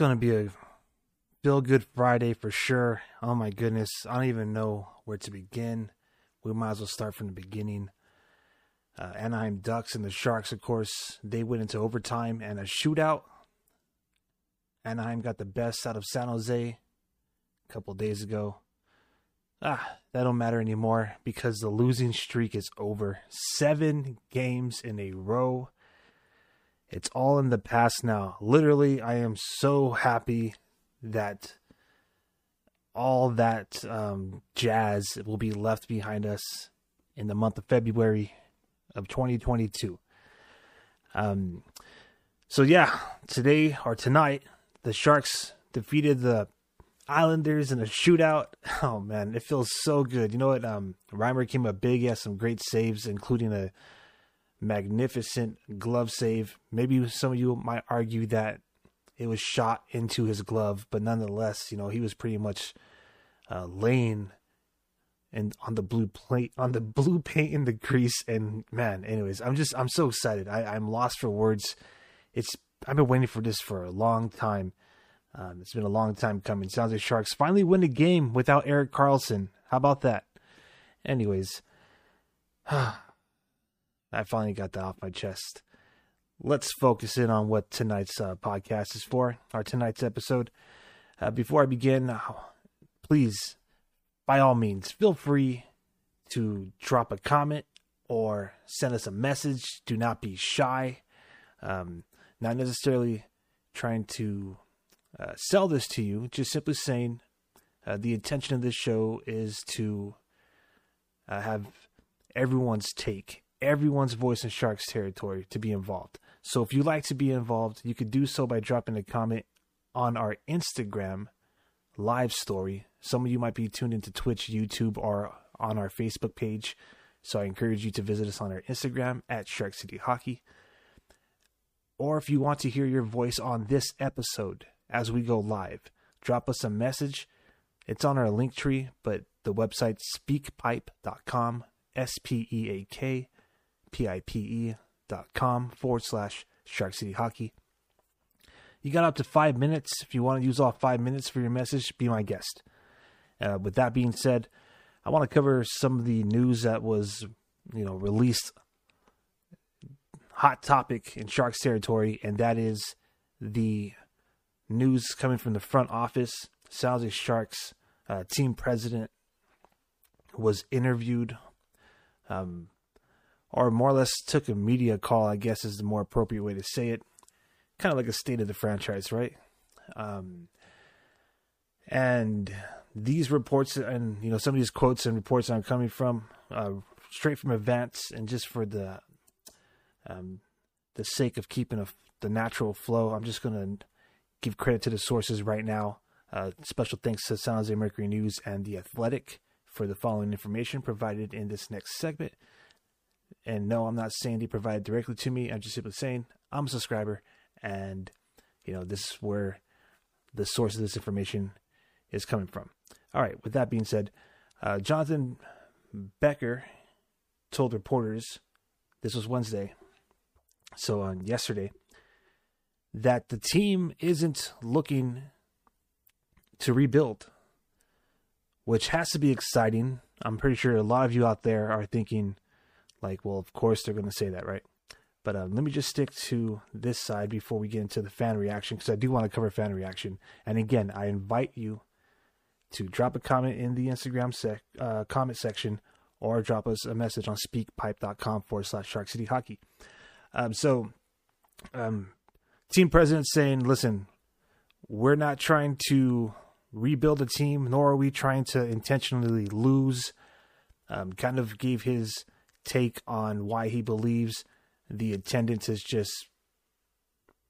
going to be a feel good Friday for sure. Oh my goodness. I don't even know where to begin. We might as well start from the beginning. Uh, Anaheim Ducks and the Sharks, of course, they went into overtime and a shootout. Anaheim got the best out of San Jose a couple days ago. Ah, that don't matter anymore because the losing streak is over. Seven games in a row. It's all in the past now. Literally, I am so happy that all that um, jazz will be left behind us in the month of February of 2022. Um, so yeah, today or tonight, the Sharks defeated the Islanders in a shootout. Oh man, it feels so good. You know what? Um, Reimer came up big. He has some great saves, including a magnificent glove save. Maybe some of you might argue that it was shot into his glove, but nonetheless, you know, he was pretty much uh, laying and on the blue plate on the blue paint in the crease. And man, anyways, I'm just I'm so excited. I, I'm lost for words. It's I've been waiting for this for a long time. Um, it's been a long time coming. San Jose Sharks finally win a game without Erik Karlsson How about that? Anyways, I finally got that off my chest. Let's focus in on what tonight's uh, podcast is for, our tonight's episode. Uh, before I begin, uh, please, by all means, feel free to drop a comment or send us a message. Do not be shy. Um, not necessarily trying to uh, sell this to you, just simply saying uh, the intention of this show is to uh, have everyone's take, everyone's voice in Sharks territory to be involved. So if you'd like to be involved, you could do so by dropping a comment on our Instagram live story. Some of you might be tuned into Twitch, YouTube, or on our Facebook page. So I encourage you to visit us on our Instagram at Shark City Hockey. Or if you want to hear your voice on this episode, as we go live. Drop us a message. It's on our link tree, but the website speakpipe.com, S P E A K P I P E dot com forward slash Shark City Hockey. You got up to five minutes. If you want to use all five minutes for your message, be my guest. Uh, with that being said, I want to cover some of the news that was, you know, released hot topic in Sharks territory, and that is the news coming from the front office. Jose Sharks uh, team president was interviewed, um, or more or less took a media call. I guess is the more appropriate way to say it. Kind of like a state of the franchise, right? Um, and these reports and you know some of these quotes and reports I'm coming from uh, straight from events, and just for the um, the sake of keeping a, the natural flow, I'm just gonna give credit to the sources right now. Uh, special thanks to San Jose Mercury News and The Athletic for the following information provided in this next segment. And no, I'm not saying they provide directly to me. I'm just simply saying I'm a subscriber, and you know this is where the source of this information is coming from. All right. With that being said, uh, Jonathan Becker told reporters this was Wednesday, so on yesterday that the team isn't looking to rebuild, which has to be exciting. I'm pretty sure a lot of you out there are thinking, like, well, of course they're going to say that, right? But uh, let me just stick to this side before we get into the fan reaction because I do want to cover fan reaction. And again, I invite you to drop a comment in the Instagram sec- uh, comment section or drop us a message on speakpipe.com forward slash Shark City Hockey. Um, so, um, team president saying, listen, we're not trying to rebuild a team, nor are we trying to intentionally lose. Um, kind of gave his take on why he believes the attendance has just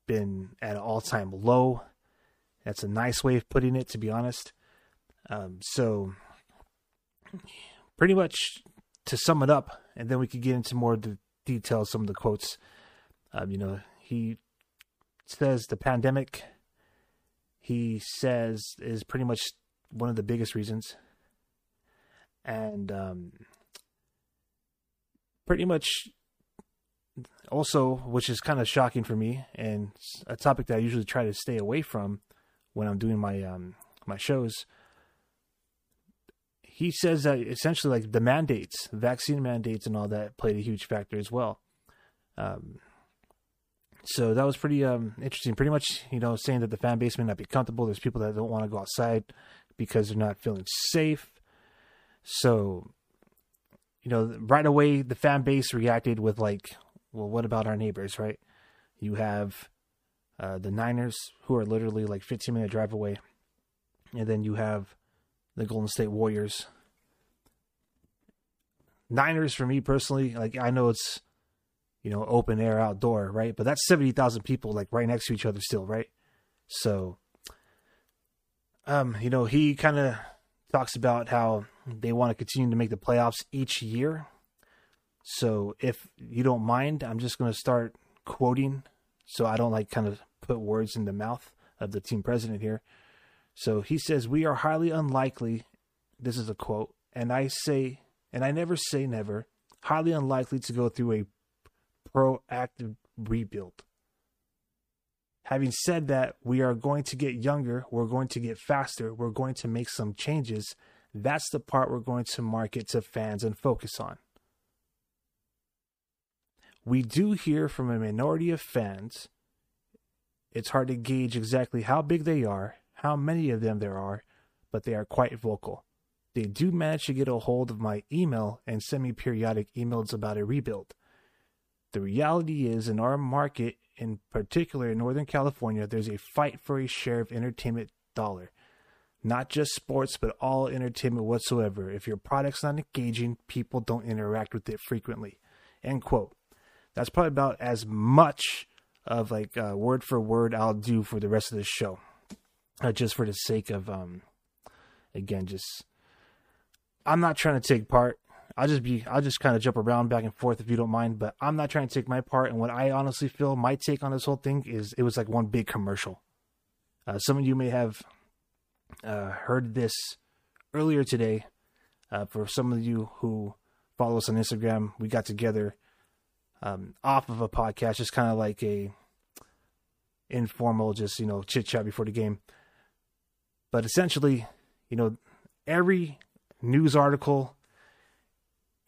been at an all time low. That's a nice way of putting it, to be honest. Um, so, pretty much to sum it up, and then we could get into more the details, some of the quotes. Um, you know, he says the pandemic, he says, is pretty much one of the biggest reasons. And um, pretty much also, which is kind of shocking for me, and a topic that I usually try to stay away from, when I'm doing my um my shows. He says that essentially like the mandates, vaccine mandates, and all that played a huge factor as well. Um, so that was pretty um interesting. Pretty much, you know, saying that the fan base may not be comfortable. There's people that don't want to go outside because they're not feeling safe. So, you know, right away the fan base reacted with like, well, what about our neighbors, right? You have uh, the Niners, who are literally like 15 minute drive away, and then you have the Golden State Warriors. Niners, for me personally, like I know it's you know open air outdoor, right? But that's 70,000 people like right next to each other still, right? So, um, you know, he kind of talks about how they want to continue to make the playoffs each year. So, if you don't mind, I'm just going to start quoting so I don't like kind of put words in the mouth of the team president here. So he says, We are highly unlikely, this is a quote, and I say, and I never say never, highly unlikely to go through a proactive rebuild. Having said that, we are going to get younger, we're going to get faster, we're going to make some changes. That's the part we're going to market to fans and focus on. We do hear from a minority of fans it's hard to gauge exactly how big they are, how many of them there are, but they are quite vocal. They do manage to get a hold of my email and send me periodic emails about a rebuild. The reality is, in our market, in particular in Northern California, there's a fight for a share of entertainment dollar. Not just sports, but all entertainment whatsoever. If your product's not engaging, people don't interact with it frequently. End quote. That's probably about as much of like uh, word for word I'll do for the rest of the show, uh, just for the sake of um, again, just I'm not trying to take part. I'll just be I'll just kind of jump around back and forth if you don't mind, but I'm not trying to take my part. And what I honestly feel my take on this whole thing is it was like one big commercial. Uh, some of you may have uh, heard this earlier today. Uh, for some of you who follow us on Instagram, we got together um, off of a podcast, just kind of like a informal, just you know, chit chat before the game. But essentially, you know, every news article,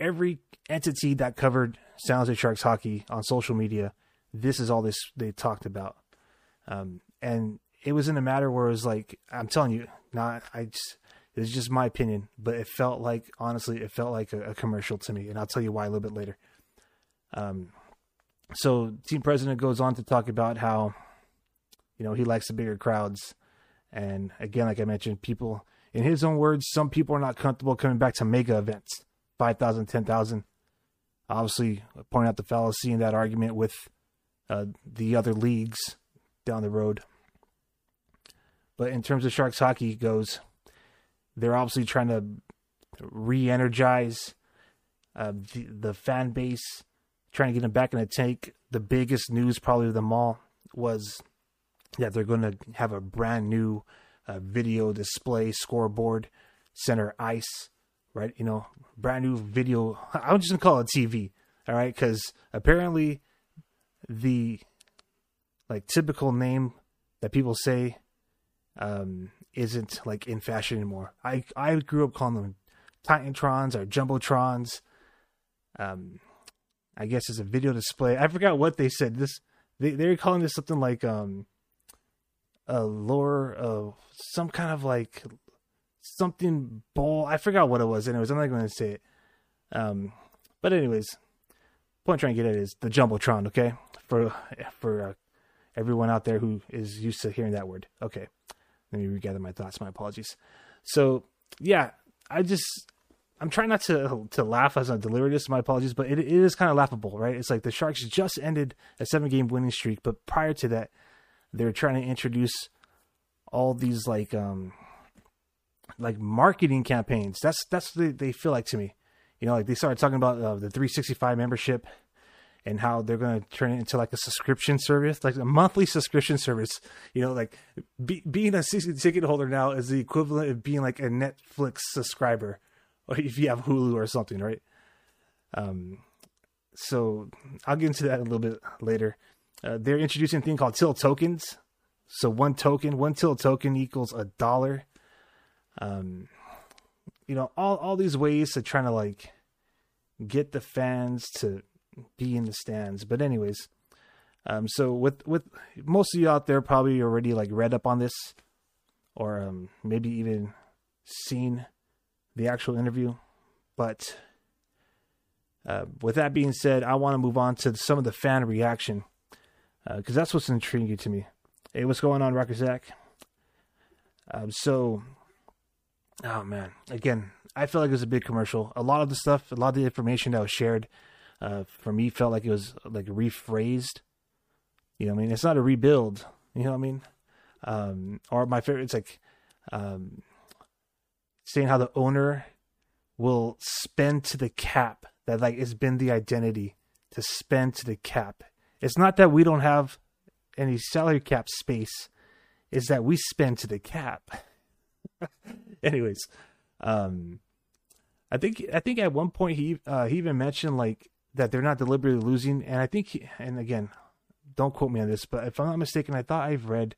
every entity that covered San Jose Sharks hockey on social media, this is all this they talked about. Um, and it was in a matter where it was like, I'm telling you, not I just it's just my opinion, but it felt like honestly, it felt like a, a commercial to me, and I'll tell you why a little bit later. Um, so team president goes on to talk about how, you know, he likes the bigger crowds, and again, like I mentioned, people, in his own words, some people are not comfortable coming back to mega events, 5,000, 10,000. Obviously, pointing out the fallacy in that argument with uh, the other leagues down the road. But in terms of Sharks hockey goes, they're obviously trying to re-energize uh, the, the fan base trying to get them back in the tank. The biggest news, probably of them all, was that they're going to have a brand new uh, video display scoreboard, center ice, right? You know, brand new video. I'm just to call it TV, all right? Because apparently the like typical name that people say um, isn't like in fashion anymore. I I grew up calling them Titantrons or Jumbotrons. Um, I guess it's a video display. I forgot what they said. This they they're calling this something like um a lore of some kind of like something ball. I forgot what it was. Anyways, I'm not going to say it. Um, but anyways, point trying to get at is the jumbotron. Okay, for for uh, everyone out there who is used to hearing that word. Okay, let me regather my thoughts. My apologies. So yeah, I just I'm trying not to to laugh as I deliver this. My apologies, but it, it is kind of laughable, right? It's like the Sharks just ended a seven game winning streak, but prior to that, they were trying to introduce all these like um like marketing campaigns. That's that's what they, they feel like to me. You know, like they started talking about uh, the 365 membership and how they're going to turn it into like a subscription service, like a monthly subscription service. You know, like be, being a season ticket holder now is the equivalent of being like a Netflix subscriber or if you have Hulu or something, right? Um, so I'll get into that a little bit later. Uh, they're introducing a thing called Tilt tokens. So one token, one tilt token equals a dollar. Um, you know, all all these ways to trying to like get the fans to be in the stands. But anyways, um, so with with most of you out there probably already like read up on this, or um, maybe even seen the actual interview. But uh, with that being said, I want to move on to some of the fan reaction because uh, that's what's intriguing to me. Hey, what's going on, Rocker Zach? Um, so, oh man, again, I felt like it was a big commercial. A lot of the stuff, a lot of the information that was shared, uh, for me, felt like it was like rephrased. You know, what I mean, it's not a rebuild. You know what I mean? Um, or my favorite, it's like um, saying how the owner will spend to the cap that like it's been the identity to spend to the cap. It's not that we don't have any salary cap space, is that we spend to the cap. Anyways, um I think I think at one point he uh, he even mentioned like that they're not deliberately losing, and I think he, and again, don't quote me on this, but if I'm not mistaken, I thought I've read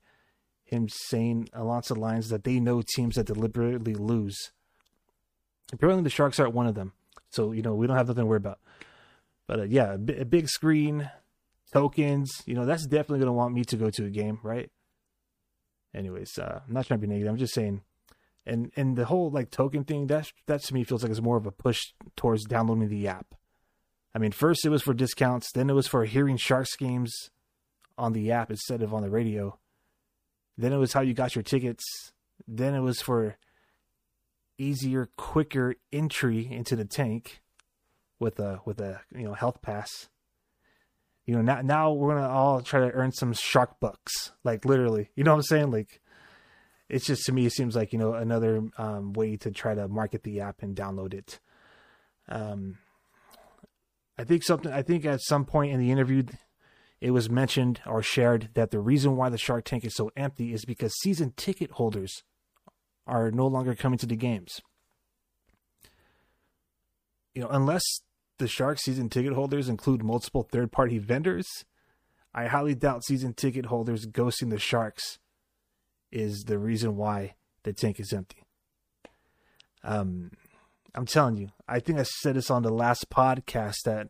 him saying along the lines that they know teams that deliberately lose. Apparently, the Sharks aren't one of them. So you know we don't have nothing to worry about. But uh, yeah, a, b- a big screen, tokens. You know that's definitely gonna want me to go to a game, right? Anyways, uh, I'm not trying to be negative. I'm just saying, and and the whole like token thing that that to me feels like it's more of a push towards downloading the app. I mean, first it was for discounts, then it was for hearing Sharks games on the app instead of on the radio. Then it was how you got your tickets. Then it was for easier, quicker entry into the tank with a with a you know health pass. You know now now we're gonna all try to earn some shark bucks, like literally. You know what I'm saying? Like it's just to me it seems like you know another um, way to try to market the app and download it. Um, I think something. I think at some point in the interview, it was mentioned or shared that the reason why the Shark Tank is so empty is because season ticket holders are no longer coming to the games. You know, unless the Shark season ticket holders include multiple third party vendors, I highly doubt season ticket holders ghosting the Sharks is the reason why the tank is empty. Um, I'm telling you, I think I said this on the last podcast that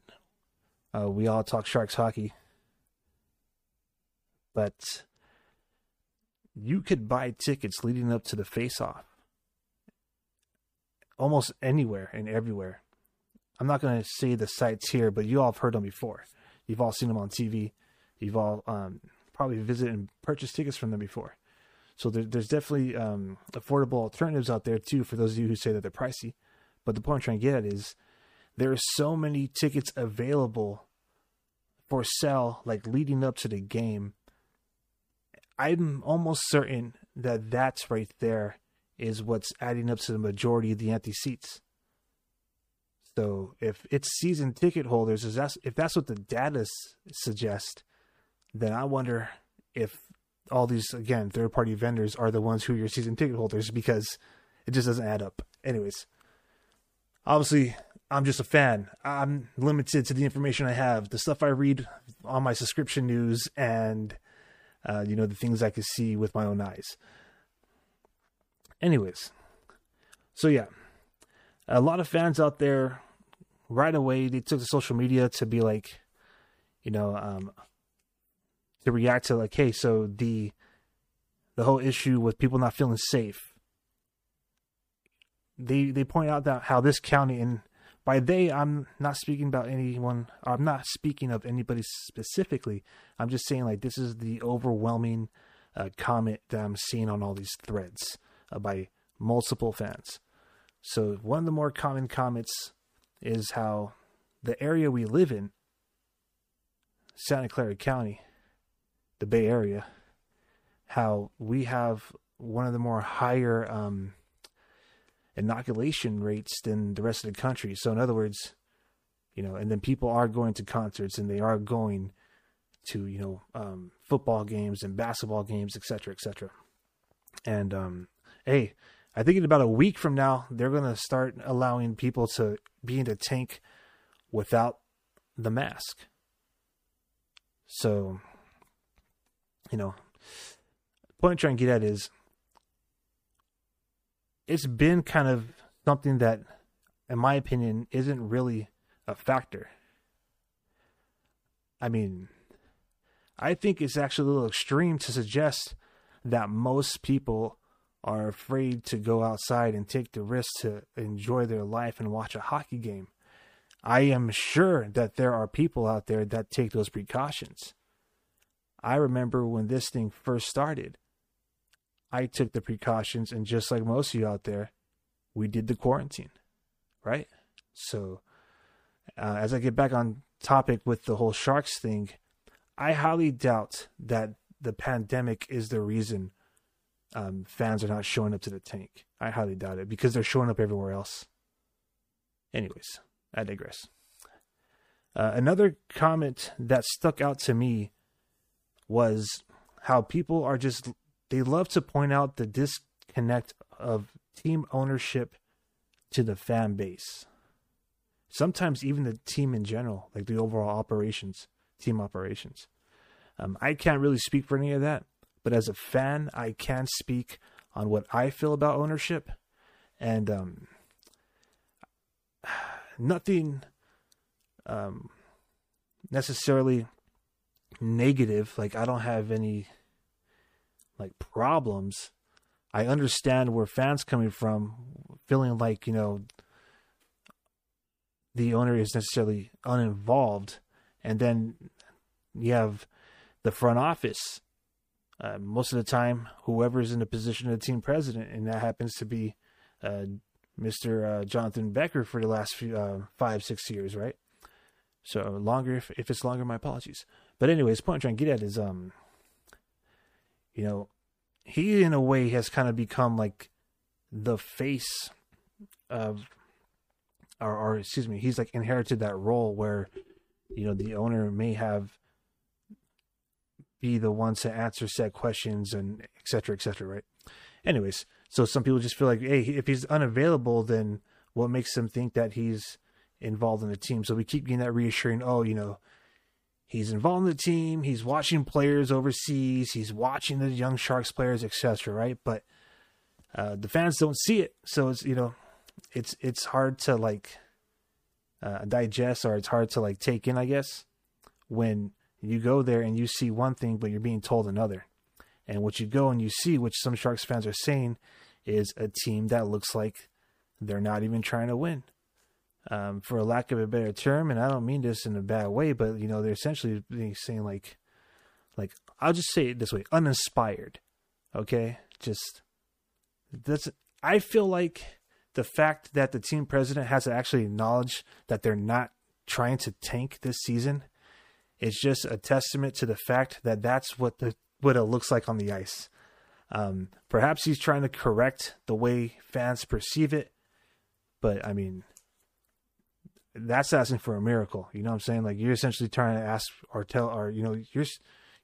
uh, we all talk Sharks hockey, but you could buy tickets leading up to the face off almost anywhere and everywhere. I'm not going to say the sites here, but you all have heard them before. You've all seen them on TV. You've all um, probably visited and purchased tickets from them before. So there, there's definitely um, affordable alternatives out there too for those of you who say that they're pricey. But the point I'm trying to get at is there are so many tickets available for sale, like leading up to the game, I'm almost certain that that's right there is what's adding up to the majority of the empty seats. So if it's season ticket holders, is if that's what the data suggests, then I wonder if all these again third party vendors are the ones who are your season ticket holders because it just doesn't add up. Anyways, obviously I'm just a fan. I'm limited to the information I have, the stuff I read on my subscription news, and uh, you know, the things I can see with my own eyes. Anyways, so yeah, a lot of fans out there right away they took to social media to be like, you know, um, to react to like, hey, so the the whole issue with people not feeling safe. They they point out that how this county and by they, I'm not speaking about anyone. I'm not speaking of anybody specifically. I'm just saying like this is the overwhelming uh, comment that I'm seeing on all these threads uh, by multiple fans. So one of the more common comments is how the area we live in, Santa Clara County, the Bay Area, how we have one of the more higher um, inoculation rates than the rest of the country. So in other words, you know, and then people are going to concerts and they are going to you know um, football games and basketball games, etc., etc. And um, hey, I think in about a week from now they're going to start allowing people to be in the tank without the mask. So, you know, point I'm trying to get at is it's been kind of something that, in my opinion, isn't really a factor. I mean, I think it's actually a little extreme to suggest that most people are afraid to go outside and take the risk to enjoy their life and watch a hockey game. I am sure that there are people out there that take those precautions. I remember when this thing first started, I took the precautions, and just like most of you out there, we did the quarantine, right? So, uh, as I get back on topic with the whole sharks thing, I highly doubt that the pandemic is the reason um, fans are not showing up to the tank. I highly doubt it because they're showing up everywhere else. Anyways, I digress. Uh, another comment that stuck out to me was how people are just they love to point out the disconnect of team ownership to the fan base. Sometimes even the team in general, like the overall operations, team operations. Um, I can't really speak for any of that, but as a fan, I can speak on what I feel about ownership, and um, nothing um, necessarily negative. Like I don't have any like problems. I understand where fans coming from, feeling like you know the owner is necessarily uninvolved, and then you have the front office. Uh, most of the time, whoever is in the position of the team president, and that happens to be uh, Mr. Uh, Jonathan Becker for the last few, uh, five, six years, right? So longer, if, if it's longer, my apologies. But anyways, point I'm trying to get at is, um, you know, he in a way has kind of become like the face of, or, or excuse me, he's like inherited that role where, you know, the owner may have be the ones to answer said questions and et cetera, et cetera, right? Anyways, so some people just feel like, hey, if he's unavailable, then what makes them think that he's involved in the team? So we keep getting that reassuring, oh, you know, he's involved in the team, he's watching players overseas, he's watching the young Sharks players, etc. Right? But uh, the fans don't see it, so it's you know, it's it's hard to like uh, digest or it's hard to like take in, I guess, when you go there and you see one thing, but you're being told another. And what you go and you see, which some Sharks fans are saying, is a team that looks like they're not even trying to win um, for a lack of a better term, and I don't mean this in a bad way, but you know, they're essentially saying like, like I'll just say it this way: uninspired. Okay, just that's. I feel like the fact that the team president has to actually acknowledge that they're not trying to tank this season is just a testament to the fact that that's what the what it looks like on the ice. Um, perhaps he's trying to correct the way fans perceive it, but I mean, that's asking for a miracle. You know what I'm saying? Like you're essentially trying to ask or tell or you know you're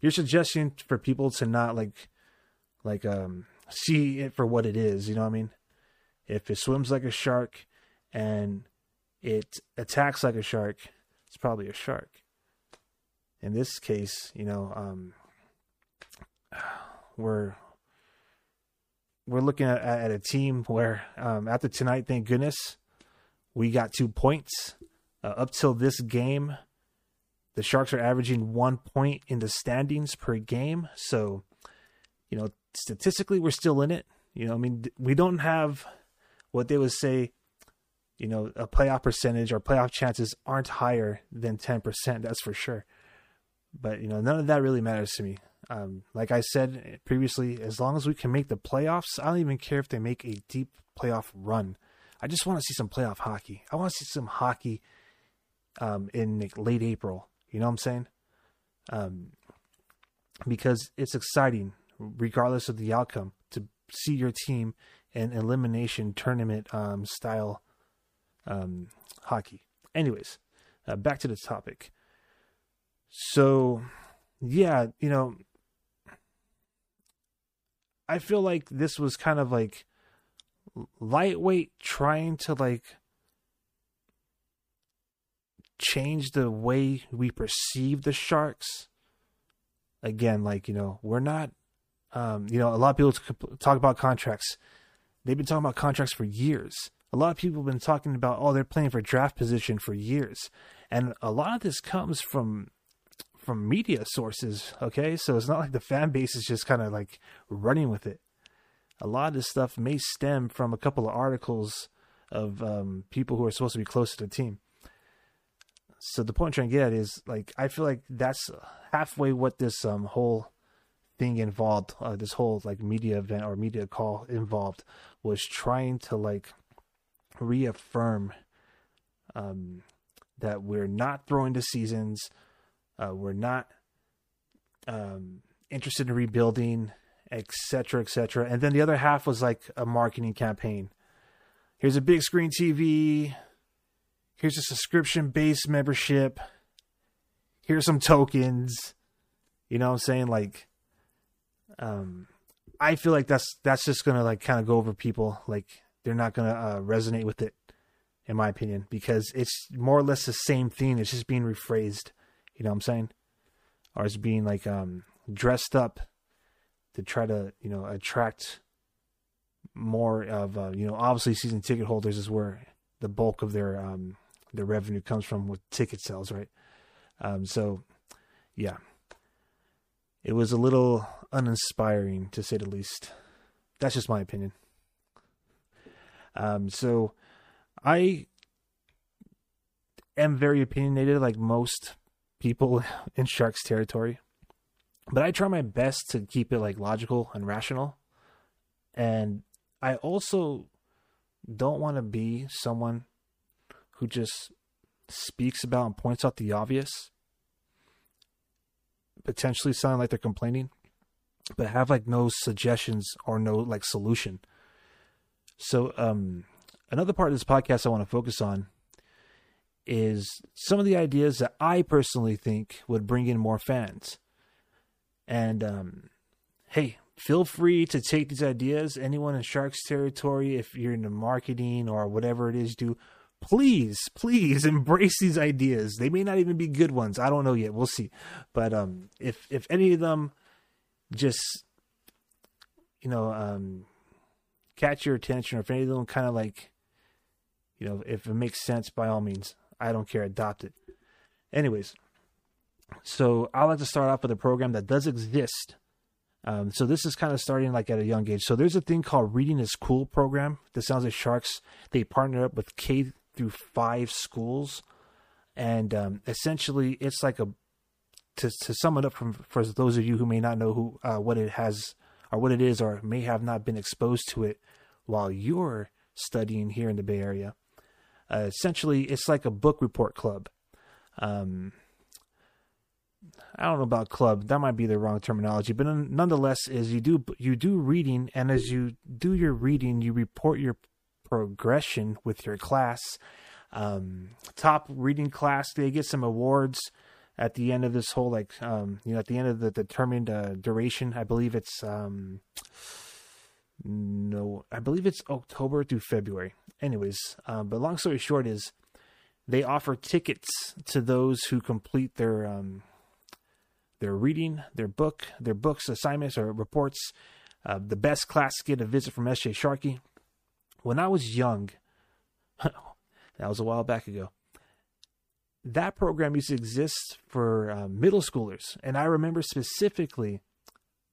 you're suggesting for people to not like like um see it for what it is. You know what I mean? If it swims like a shark and it attacks like a shark, it's probably a shark. In this case, you know, um, we're we're looking at, at a team where um, after tonight, thank goodness, we got two points. Uh, up till this game, the Sharks are averaging one point in the standings per game. So, you know, statistically, we're still in it. You know, I mean, we don't have what they would say, you know, a playoff percentage or playoff chances aren't higher than 10%. That's for sure. But, you know, none of that really matters to me. Um, like I said previously, as long as we can make the playoffs, I don't even care if they make a deep playoff run. I just want to see some playoff hockey. I want to see some hockey um, in like late April. You know what I'm saying? Um, because it's exciting, regardless of the outcome, to see your team in elimination tournament um, style um, hockey. Anyways, uh, back to the topic. So, yeah, you know, I feel like this was kind of like lightweight trying to like change the way we perceive the sharks again like you know we're not Um, you know, a lot of people talk about contracts. They've been talking about contracts for years. A lot of people have been talking about, oh, they're playing for draft position for years, and a lot of this comes from from media sources. Okay, so it's not like the fan base is just kind of like running with it. A lot of this stuff may stem from a couple of articles of um, people who are supposed to be close to the team. So the point I'm trying to get at is like I feel like that's halfway what this um, whole thing involved, uh, this whole like media event or media call involved, was trying to like reaffirm um, that we're not throwing the seasons, uh, we're not um, interested in rebuilding, etc., etc. And then the other half was like a marketing campaign. Here's a big screen TV. Here's a subscription based membership. Here's some tokens. You know what I'm saying? Like, um, I feel like that's that's just gonna like kind of go over people. Like they're not gonna uh, resonate with it, in my opinion, because it's more or less the same thing. It's just being rephrased. You know what I'm saying? Or it's being like um, dressed up to try to you know attract more of uh, you know obviously season ticket holders is where the bulk of their um, their revenue comes from with ticket sales, right? Um, so yeah, it was a little uninspiring to say the least. That's just my opinion. Um, so I am very opinionated, like most people in Sharks territory, but I try my best to keep it like logical and rational. And I also don't want to be someone who just speaks about and points out the obvious, potentially sound like they're complaining, but have like no suggestions or no like solution. So, um, another part of this podcast I want to focus on is some of the ideas that I personally think would bring in more fans. And um, hey, feel free to take these ideas. Anyone in Sharks territory, if you're into marketing or whatever it is, do please, please embrace these ideas. They may not even be good ones. I don't know yet. We'll see. But um, if if any of them just you know um, catch your attention, or if any of them kind of like you know if it makes sense, by all means, I don't care. Adopt it. Anyways, so I like to start off with a program that does exist um, so this is kind of starting like at a young age. So there's a thing called Reading is Cool program. The San Jose Sharks. They partner up with K through five schools, and um, essentially it's like a to to sum it up from for those of you who may not know who uh, what it has or what it is or may have not been exposed to it while you're studying here in the Bay Area. Uh, essentially, it's like a book report club. Um, I don't know about club. That might be the wrong terminology, but nonetheless, is you do you do reading, and as you do your reading, you report your progression with your class. Um, top reading class, they get some awards at the end of this whole like um, you know at the end of the determined uh, duration. I believe it's um, no, I believe it's October through February. Anyways, um, but long story short is they offer tickets to those who complete their um, their reading, their book, their books, assignments, or reports. Uh, the best class to get a visit from S.J. Sharkie. When I was young, that was a while back ago, that program used to exist for uh, middle schoolers. And I remember specifically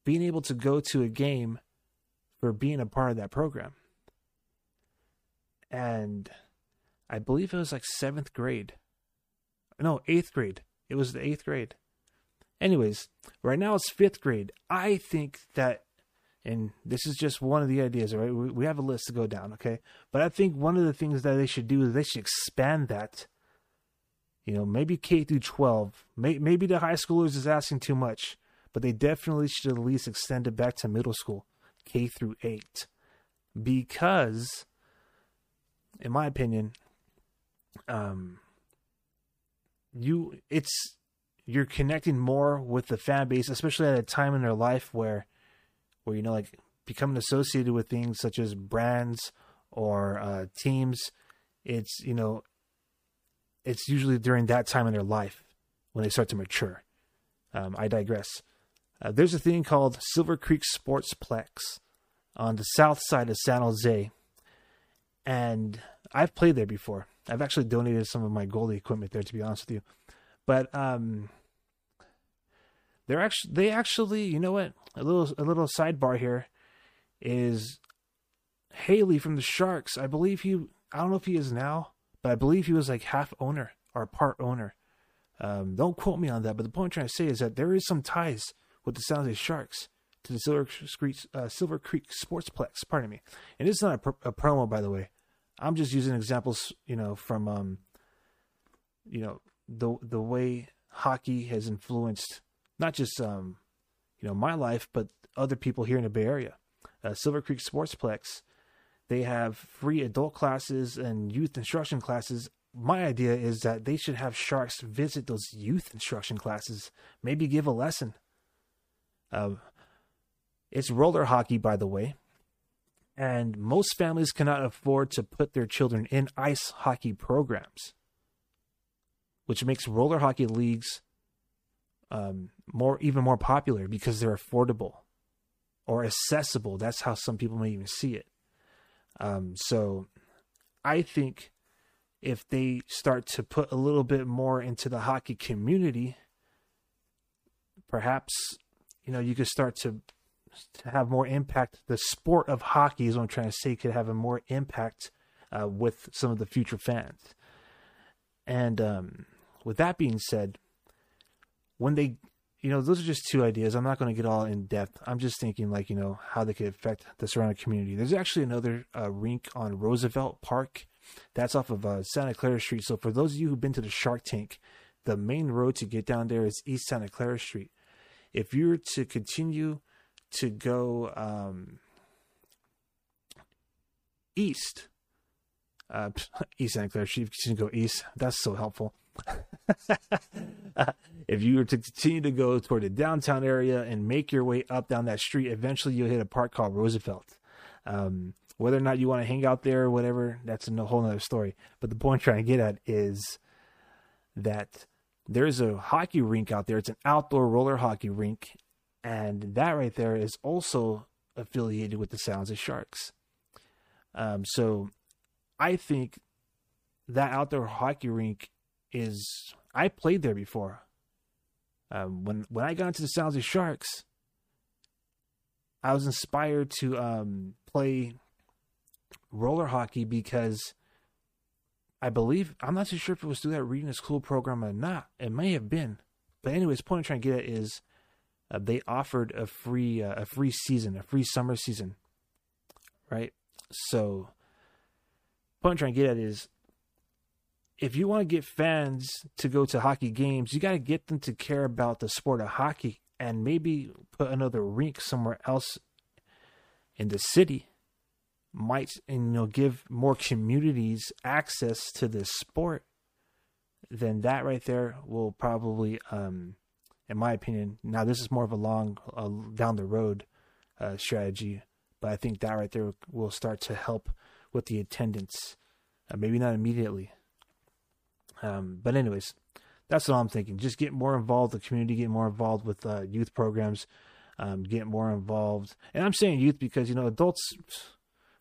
being able to go to a game for being a part of that program. And I believe it was like seventh grade. No, eighth grade. It was the eighth grade. Anyways, right now it's fifth grade. I think that, and this is just one of the ideas, right? We have a list to go down, okay? But I think one of the things that they should do is they should expand that. You know, maybe K through 12. Maybe the high schoolers is asking too much, but they definitely should at least extend it back to middle school, K through 8. Because, in my opinion, um, you it's you're connecting more with the fan base, especially at a time in their life where, where you know, like becoming associated with things such as brands or uh, teams. It's you know, it's usually during that time in their life when they start to mature. Um, I digress. Uh, there's a thing called Silver Creek Sportsplex on the south side of San Jose, and I've played there before. I've actually donated some of my goalie equipment there, to be honest with you. But um, they're actually they actually, you know what? A little a little sidebar here is Haley from the Sharks. I believe he. I don't know if he is now, but I believe he was like half owner or part owner. Um, don't quote me on that, but the point I'm trying to say is that there is some ties with the San Jose Sharks to the Silver Creek, uh, Silver Creek Sportsplex. Pardon me, and it's not a, pr- a, promo, by the way. I'm just using examples, you know, from um, you know, the the way hockey has influenced not just um, you know, my life, but other people here in the Bay Area. Uh, Silver Creek Sportsplex, they have free adult classes and youth instruction classes. My idea is that they should have sharks visit those youth instruction classes, maybe give a lesson. Uh, it's roller hockey, by the way, and most families cannot afford to put their children in ice hockey programs, which makes roller hockey leagues um, more even more popular because they're affordable or accessible. That's how some people may even see it. Um, so I think if they start to put a little bit more into the hockey community, perhaps you know you could start to to have more impact. The sport of hockey is what I'm trying to say could have a more impact uh, with some of the future fans. And um, with that being said, when they, you know, those are just two ideas. I'm not going to get all in depth. I'm just thinking like, you know, how they could affect the surrounding community. There's actually another uh, rink on Roosevelt Park. That's off of uh, Santa Clara Street. So for those of you who've been to the Shark Tank, the main road to get down there is East Santa Clara Street. If you were to continue to go um, east, uh, East Santa Clara Street, continue to go east. That's so helpful. if you were to continue to go toward the downtown area and make your way up down that street, eventually you'll hit a park called Roosevelt. Um, whether or not you want to hang out there or whatever, that's a whole other story. But the point I'm trying to get at is that there's a hockey rink out there. It's an outdoor roller hockey rink. And that right there is also affiliated with the San Jose Sharks. Um, so I think that outdoor hockey rink is I played there before. Um, when when I got into the Jose Sharks, I was inspired to um, play roller hockey because I believe I'm not too sure if it was through that Reading is Cool program or not. It may have been, but anyways, point I'm trying to get at is uh, they offered a free uh, a free season, a free summer season, right? So, point I'm trying to get at is if you want to get fans to go to hockey games, you got to get them to care about the sport of hockey and maybe put another rink somewhere else in the city. Might and you know give more communities access to this sport then that right there will probably um in my opinion now this is more of a long uh, down the road uh, strategy but i think that right there will start to help with the attendance uh, maybe not immediately um, but anyways, that's what I'm thinking. Just get more involved, the community get more involved with uh, youth programs, um, get more involved. And I'm saying youth because you know adults,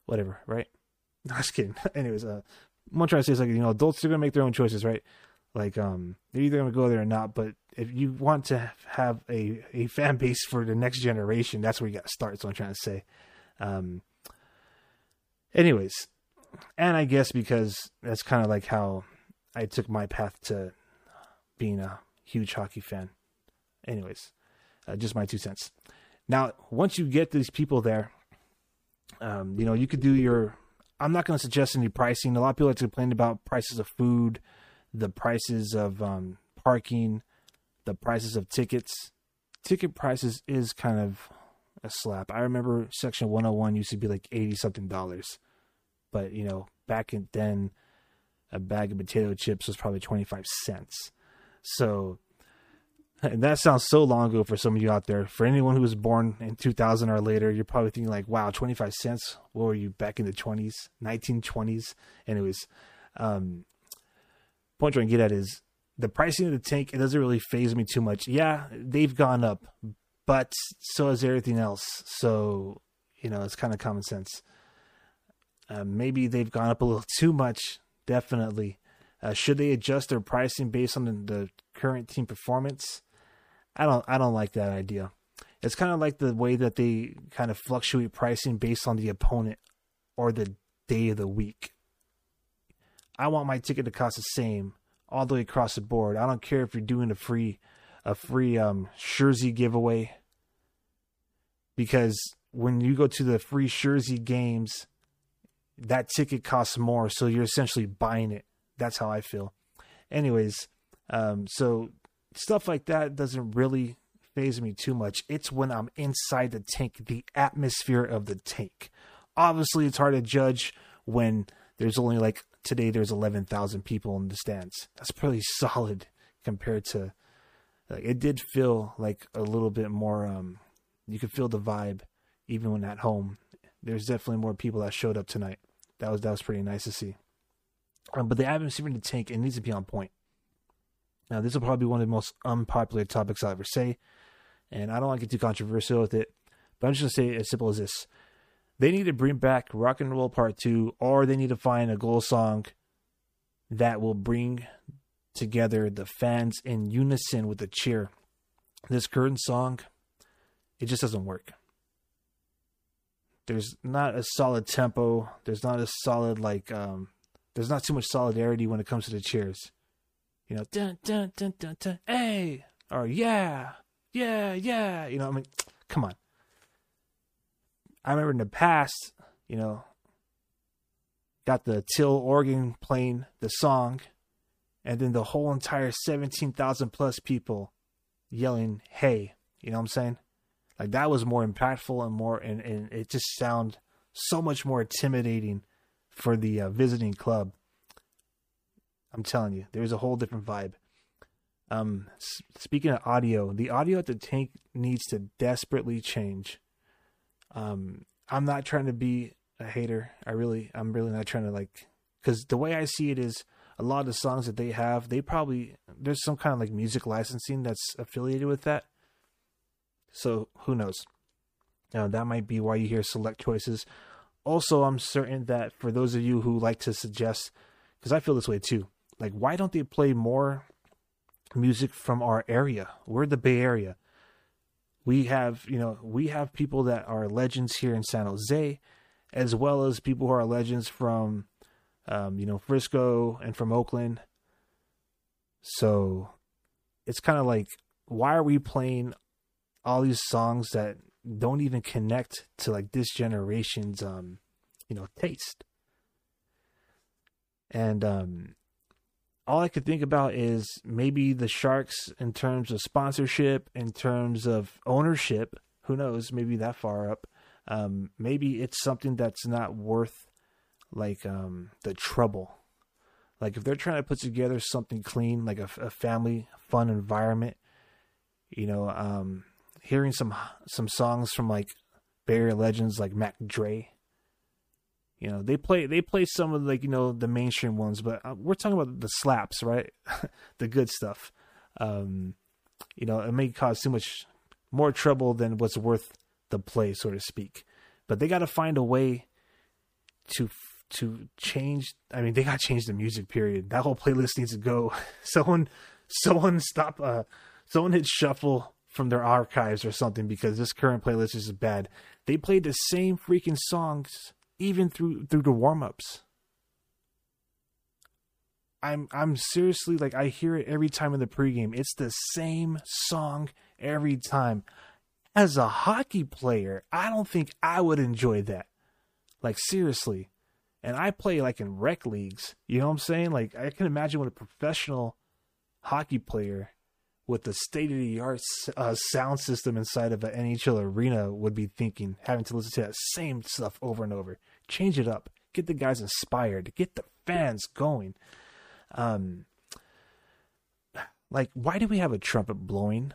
whatever, right? No, just kidding. anyways, uh, I'm trying to say is like you know adults are gonna make their own choices, right? Like um, they're either gonna go there or not. But if you want to have a a fan base for the next generation, that's where you got to start. What I'm trying to say. Um, anyways, and I guess because that's kind of like how I took my path to being a huge hockey fan. Anyways, uh, just my two cents. Now, once you get these people there, um, you know, you could do your. I'm not going to suggest any pricing. A lot of people are complaining about prices of food, the prices of um, parking, the prices of tickets. Ticket prices is kind of a slap. I remember Section 101 used to be like 80 something dollars. But, you know, back in then, a bag of potato chips was probably 25 cents. So, and that sounds so long ago for some of you out there. For anyone who was born in 2000 or later, you're probably thinking like, wow, 25 cents? What were you back in the 20s, 1920s? Anyways, um, point trying to get at is the pricing of the tank, it doesn't really phase me too much. Yeah, they've gone up, but so has everything else. So you know, it's kind of common sense. Uh, maybe they've gone up a little too much. Definitely. Uh, should they adjust their pricing based on the, the, current team performance? I don't. I don't like that idea. It's kind of like the way that they kind of fluctuate pricing based on the opponent or the day of the week. I want my ticket to cost the same all the way across the board. I don't care if you're doing a free a free um jersey giveaway because when you go to the free jersey games, that ticket costs more, so you're essentially buying it. That's how I feel. Anyways, um, so stuff like that doesn't really phase me too much. It's when I'm inside the tank, the atmosphere of the tank. Obviously, it's hard to judge when there's only like today there's 11,000 people in the stands. That's pretty solid compared to like it did feel like a little bit more um you could feel the vibe even when at home. There's definitely more people that showed up tonight. That was that was pretty nice to see. Um, but the atmosphere in the tank it needs to be on point. Now this will probably be one of the most unpopular topics I'll ever say, and I don't want to get too controversial with it. But I'm just gonna say it as simple as this: they need to bring back Rock and Roll Part Two, or they need to find a goal song that will bring together the fans in unison with a cheer. This current song, it just doesn't work. There's not a solid tempo. There's not a solid like um there's not too much solidarity when it comes to the cheers. You know, dun dun dun dun dun hey or yeah, yeah, yeah. You know, I mean, come on. I remember in the past, you know, got the Till organ playing the song, and then the whole entire 17,000 plus people yelling, hey, you know what I'm saying? Like that was more impactful and more, and, and it just sound so much more intimidating for the uh, visiting club. I'm telling you, there's a whole different vibe. Um, s- speaking of audio, the audio at the tank needs to desperately change. Um, I'm not trying to be a hater. I really, I'm really not trying to like, because the way I see it is a lot of the songs that they have, they probably there's some kind of like music licensing that's affiliated with that. So who knows? Now that might be why you hear select choices. Also, I'm certain that for those of you who like to suggest, because I feel this way too, like why don't they play more music from our area? We're the Bay Area. We have, you know, we have people that are legends here in San Jose, as well as people who are legends from, um, you know, Frisco and from Oakland. So it's kind of like, why are we playing all these songs that don't even connect to like this generation's, um, you know, taste? And um, all I could think about is maybe the Sharks in terms of sponsorship, in terms of ownership. Who knows? Maybe that far up. Um, maybe it's something that's not worth like um, the trouble. Like if they're trying to put together something clean, like a, a family fun environment, you know, um, hearing some some songs from like Area legends like Mac Dre, you know, they play they play some of like you know the mainstream ones, but uh, we're talking about the slaps, right? the good stuff. Um, you know, it may cause too much more trouble than what's worth the play, so to speak. But they got to find a way to to change. I mean, they got to change the music. Period. That whole playlist needs to go. Someone, someone stop. Uh, someone hit shuffle from their archives or something because this current playlist is bad. They played the same freaking songs even through through the warm-ups. I'm I'm seriously like I hear it every time in the pregame. It's the same song every time. As a hockey player, I don't think I would enjoy that. Like seriously. And I play like in rec leagues. You know what I'm saying? Like I can imagine what a professional hockey player with the state of the art uh, sound system inside of an NHL arena would be thinking, having to listen to that same stuff over and over. Change it up, get the guys inspired, get the fans going. Um, like, why do we have a trumpet blowing?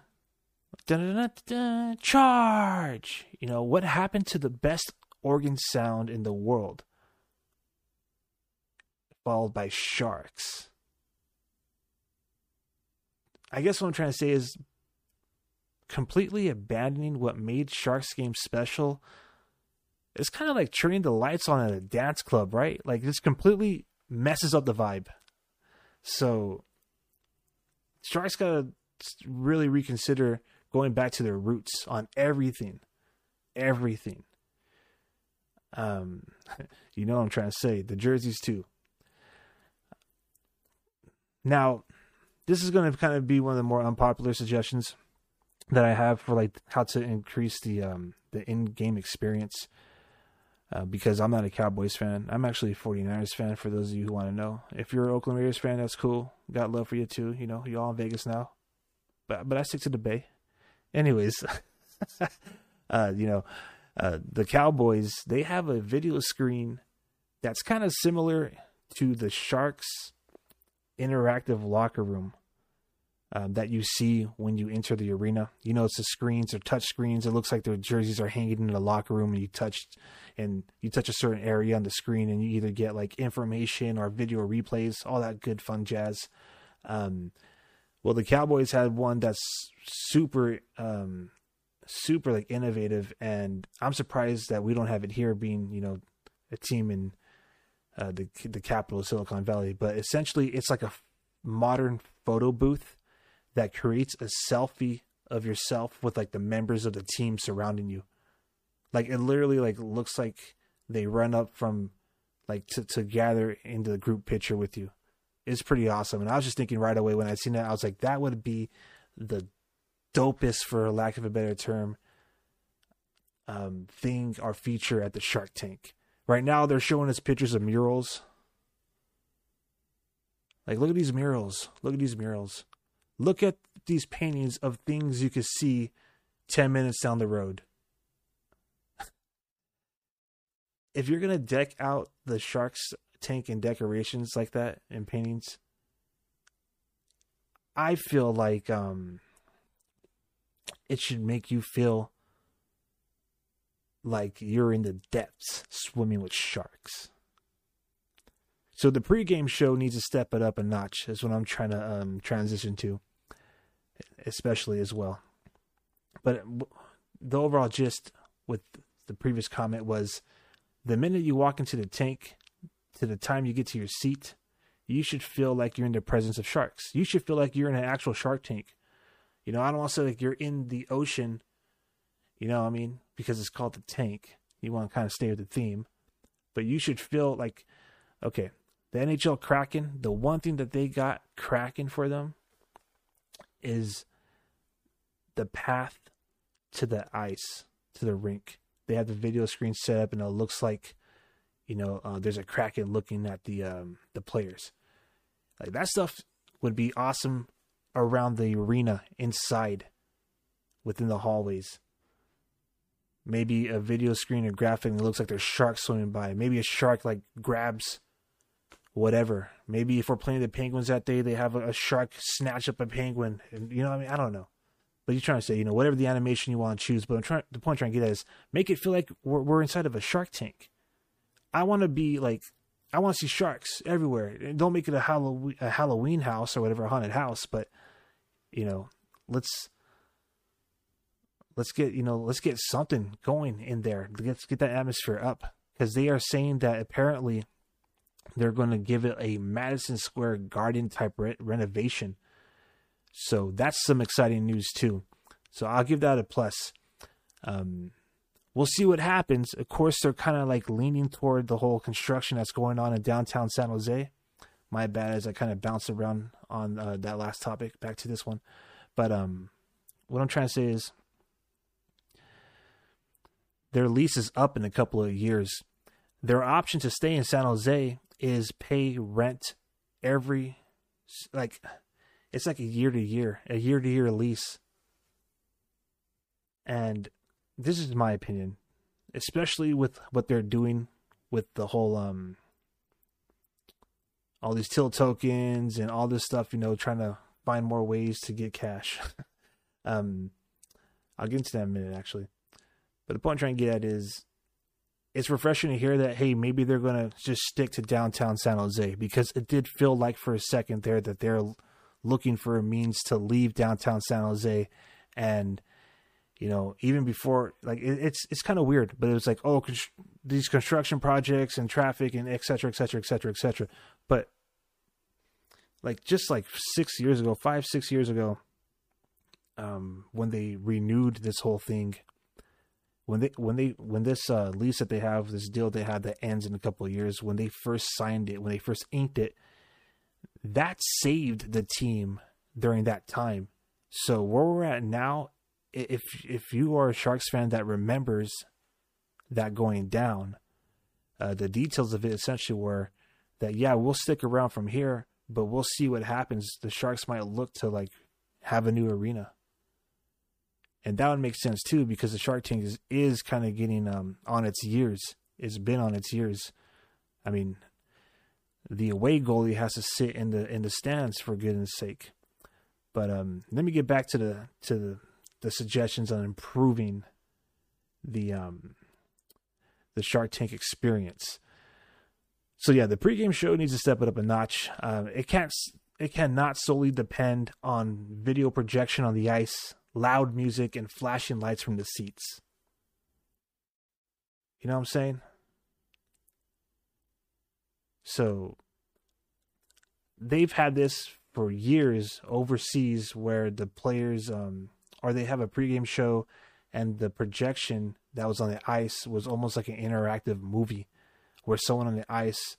Da-da-da-da-da, charge! You know, what happened to the best organ sound in the world? Followed by sharks. I guess what I'm trying to say is completely abandoning what made Sharks game special. It's kind of like turning the lights on at a dance club, right? Like this completely messes up the vibe. So Sharks gotta really reconsider going back to their roots on everything, everything. Um, you know what I'm trying to say. The jerseys too. Now, this is going to kind of be one of the more unpopular suggestions that I have for like how to increase the um the in-game experience. Uh, because I'm not a Cowboys fan. I'm actually a 49ers fan for those of you who want to know. If you're an Oakland Raiders fan, that's cool. Got love for you too. You know, you're all in Vegas now. But but I stick to the Bay. Anyways, uh, you know, uh, the Cowboys, they have a video screen that's kind of similar to the Sharks interactive locker room um, that you see when you enter the arena. You know, it's the screens or touch screens. It looks like their jerseys are hanging in the locker room, and you touch and you touch a certain area on the screen, and you either get like information or video replays, all that good fun jazz. Um, well, the Cowboys had one that's super, um, super like innovative, and I'm surprised that we don't have it here, being you know a team in uh, the the capital of Silicon Valley. But essentially, it's like a modern photo booth that creates a selfie of yourself with like the members of the team surrounding you. Like it literally like looks like they run up from like to, to gather into the group picture with you. It's pretty awesome. And I was just thinking right away when I seen that, I was like, that would be the dopest, for lack of a better term, um, thing or feature at the Shark Tank. Right now, they're showing us pictures of murals. Like, look at these murals. Look at these murals. Look at these paintings of things you could see 10 minutes down the road. if you're going to deck out the Sharks tank in decorations like that in paintings, I feel like um, it should make you feel like you're in the depths swimming with sharks. So the pregame show needs to step it up a notch. Is what I'm trying to um, transition to, especially as well. But the overall gist with the previous comment was, the minute you walk into the tank, to the time you get to your seat, you should feel like you're in the presence of sharks. You should feel like you're in an actual shark tank. You know, I don't want to say like you're in the ocean. You know, what I mean, because it's called the tank. You want to kind of stay with the theme, but you should feel like, okay, the NHL Kraken, the one thing that they got cracking for them is the path to the ice, to the rink. They have the video screen set up, and it looks like, you know, uh, there's a Kraken looking at the um, the players. Like that stuff would be awesome around the arena inside, within the hallways. Maybe a video screen or graphic that looks like there's sharks swimming by. Maybe a shark like grabs whatever. Maybe if we're playing the Penguins that day, they have a, shark snatch up a penguin. And, you know, I mean, I don't know. But you're trying to say, you know, whatever the animation you want to choose. But I'm trying. The point I'm trying to get at is make it feel like we're, we're inside of a shark tank. I want to be like, I want to see sharks everywhere. And don't make it a Halloween, a Halloween house or whatever, a haunted house. But you know, let's let's get you know let's get something going in there. Let's get that atmosphere up because they are saying that apparently they're going to give it a Madison Square Garden type re- renovation. So that's some exciting news too. So I'll give that a plus. Um, we'll see what happens. Of course, they're kind of like leaning toward the whole construction that's going on in downtown San Jose. My bad as I kind of bounced around on uh, that last topic. Back to this one, but um, what I'm trying to say is their lease is up in a couple of years. Their option to stay in San Jose is pay rent every like it's like a year to year, a year to year lease. And this is my opinion, especially with what they're doing with the whole um all these tilt tokens and all this stuff, you know, trying to find more ways to get cash. um I'll get into that in a minute actually. But the point I'm trying to get at is it's refreshing to hear that hey maybe they're going to just stick to downtown san jose because it did feel like for a second there that they're looking for a means to leave downtown san jose and you know, even before like it, it's it's kind of weird, but it was like oh these construction projects and traffic and et cetera, et cetera, et cetera, et cetera. But like just like six years ago, five six years ago, um, when they renewed this whole thing, when they when they when this uh, lease that they have, this deal they had that ends in a couple of years, when they first signed it, when they first inked it, that saved the team during that time. So where we're at now, if if you are a Sharks fan that remembers that going down, uh, the details of it essentially were that yeah, we'll stick around from here, but we'll see what happens. The Sharks might look to like have a new arena and that would make sense too because the Shark Tank is, is kind of getting um, on its years. It's been on its years. I mean, the away goalie has to sit in the in the stands for goodness sake. But um, let me get back to the to the, the suggestions on improving the um, the Shark Tank experience. So yeah, the pregame show needs to step it up a notch. Uh, it can't it cannot solely depend on video projection on the ice loud music, and flashing lights from the seats. You know what I'm saying? So they've had this for years overseas where the players um or they have a pregame show and the projection that was on the ice was almost like an interactive movie where someone on the ice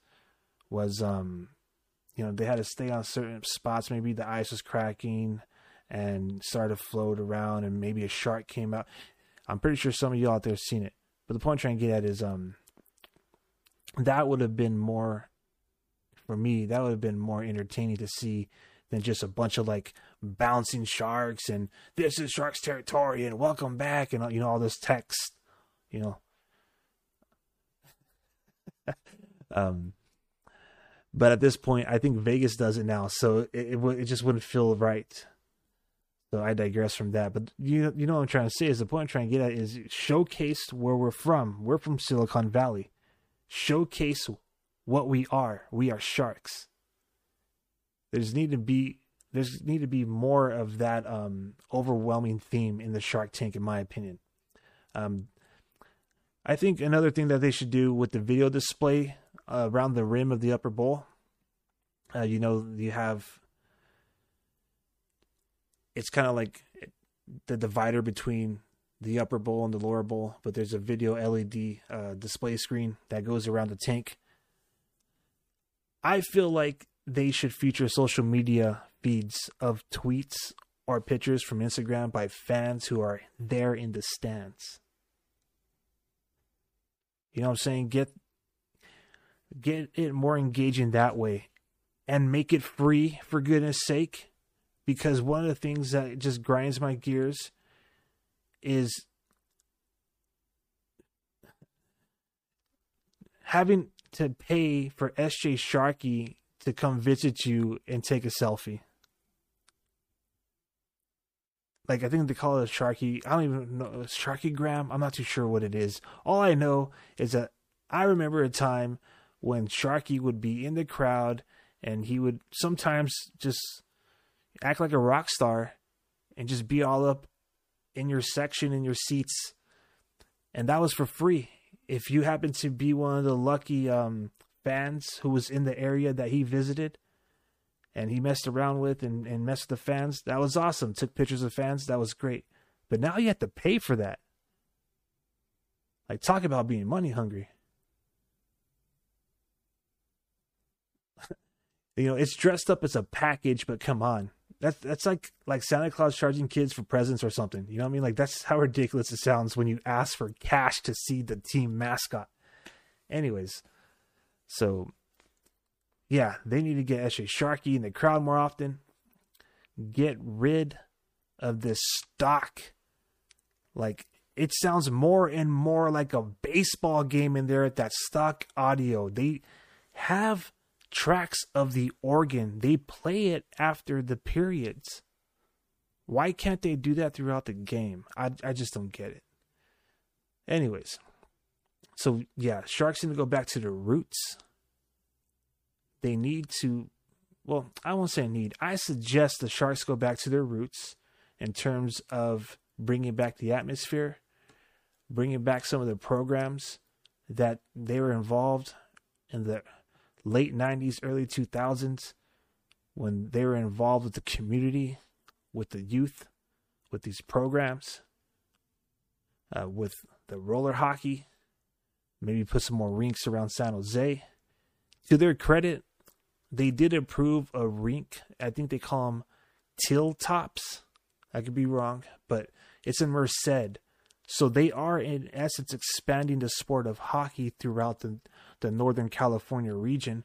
was um you know they had to stay on certain spots maybe the ice was cracking and started to float around and maybe a shark came out. I'm pretty sure some of you out there have seen it. But the point I'm trying to get at is um that would have been more for me, that would have been more entertaining to see than just a bunch of like bouncing sharks and this is sharks territory and welcome back and you know all this text, you know. um but at this point, I think Vegas does it now, so it, it, it just wouldn't feel right so I digress from that. But you you know what I'm trying to say is the point I'm trying to get at is showcase where we're from. We're from Silicon Valley. Showcase what we are. We are sharks. There's need to be there's need to be more of that um, overwhelming theme in the Shark Tank, in my opinion. Um, I think another thing that they should do with the video display uh, around the rim of the upper bowl. Uh, you know, you have it's kind of like the divider between the upper bowl and the lower bowl, but there's a video LED uh, display screen that goes around the tank. I feel like they should feature social media feeds of tweets or pictures from Instagram by fans who are there in the stands. You know what I'm saying? Get get it more engaging that way and make it free for goodness sake because one of the things that just grinds my gears is having to pay for SJ Sharkie to come visit you and take a selfie. Like I think they call it a Sharkie. I don't even know Sharkie Gram. I'm not too sure what it is. All I know is that I remember a time when Sharkie would be in the crowd and he would sometimes just act like a rock star and just be all up in your section in your seats. And that was for free. If you happen to be one of the lucky um, fans who was in the area that he visited and he messed around with and, and messed with the fans that was awesome. Took pictures of fans. That was great. But now you have to pay for that. Like talk about being money hungry. You know it's dressed up as a package but come on that's that's like like Santa Claus charging kids for presents or something. You know what I mean? Like that's how ridiculous it sounds when you ask for cash to see the team mascot. Anyways, so yeah, they need to get SJ Sharkie in the crowd more often. Get rid of this stock. Like it sounds more and more like a baseball game in there at that stock audio. They have tracks of the organ. They play it after the periods. Why can't they do that throughout the game? I I just don't get it. Anyways, so yeah, Sharks need to go back to their roots. They need to, well, I won't say need. I suggest the Sharks go back to their roots in terms of bringing back the atmosphere, bringing back some of the programs that they were involved in the late 90s, early 2000s when they were involved with the community, with the youth, with these programs, uh, with the roller hockey, maybe put some more rinks around San Jose. To their credit, they did approve a rink. I think they call them till tops. I could be wrong, but it's in Merced. So they are in essence expanding the sport of hockey throughout the, the Northern California region,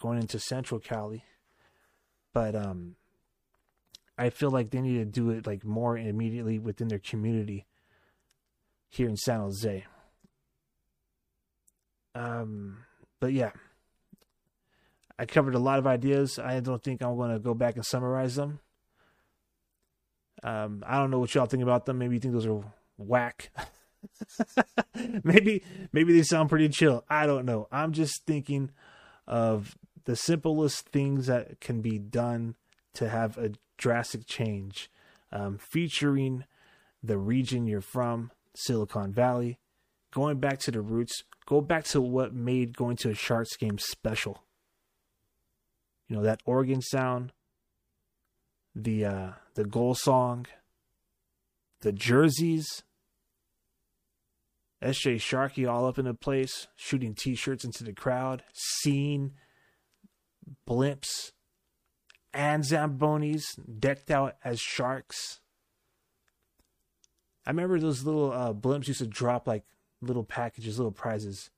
going into Central Cali. But um I feel like they need to do it like more immediately within their community here in San Jose. Um but yeah. I covered a lot of ideas. I don't think I'm going to go back and summarize them. Um, I don't know what y'all think about them. Maybe you think those are whack. maybe maybe they sound pretty chill. I don't know. I'm just thinking of the simplest things that can be done to have a drastic change, um, featuring the region you're from, Silicon Valley, going back to the roots, go back to what made going to a Sharks game special. You know that organ sound, the uh, the goal song, the jerseys. SJ Sharkie all up in the place, shooting t-shirts into the crowd, seeing blimps and Zambonis decked out as sharks. I remember those little uh, blimps used to drop like little packages, little prizes.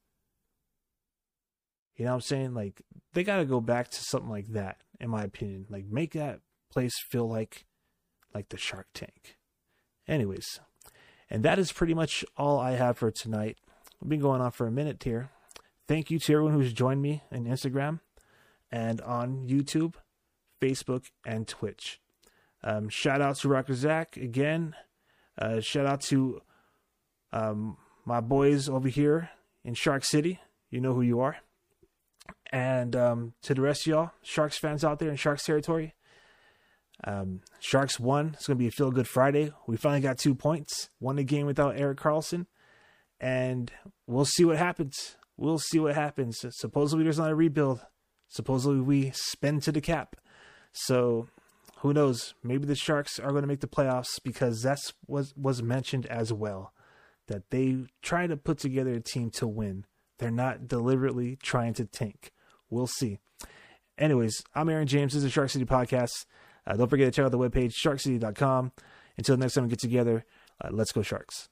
You know what I'm saying? Like they got to go back to something like that, in my opinion. Like make that place feel like like the Shark Tank. Anyways, and that is pretty much all I have for tonight. We've been going on for a minute here. Thank you to everyone who's joined me on Instagram and on YouTube, Facebook, and Twitch. Um, shout out to Rocker Zach again. Uh, shout out to um, my boys over here in Shark City. You know who you are. And um, to the rest of y'all, Sharks fans out there in Sharks territory, um, Sharks won. It's going to be a feel good Friday. We finally got two points. Won the game without Erik Karlsson, And we'll see what happens. We'll see what happens. Supposedly there's not a rebuild. Supposedly we spend to the cap. So who knows? Maybe the Sharks are going to make the playoffs because that's was was mentioned as well. That they try to put together a team to win. They're not deliberately trying to tank. We'll see. Anyways, I'm Aaron James. This is the Shark City Podcast. Uh, don't forget to check out the webpage, sharkcity.com. Until next time we get together, uh, let's go Sharks.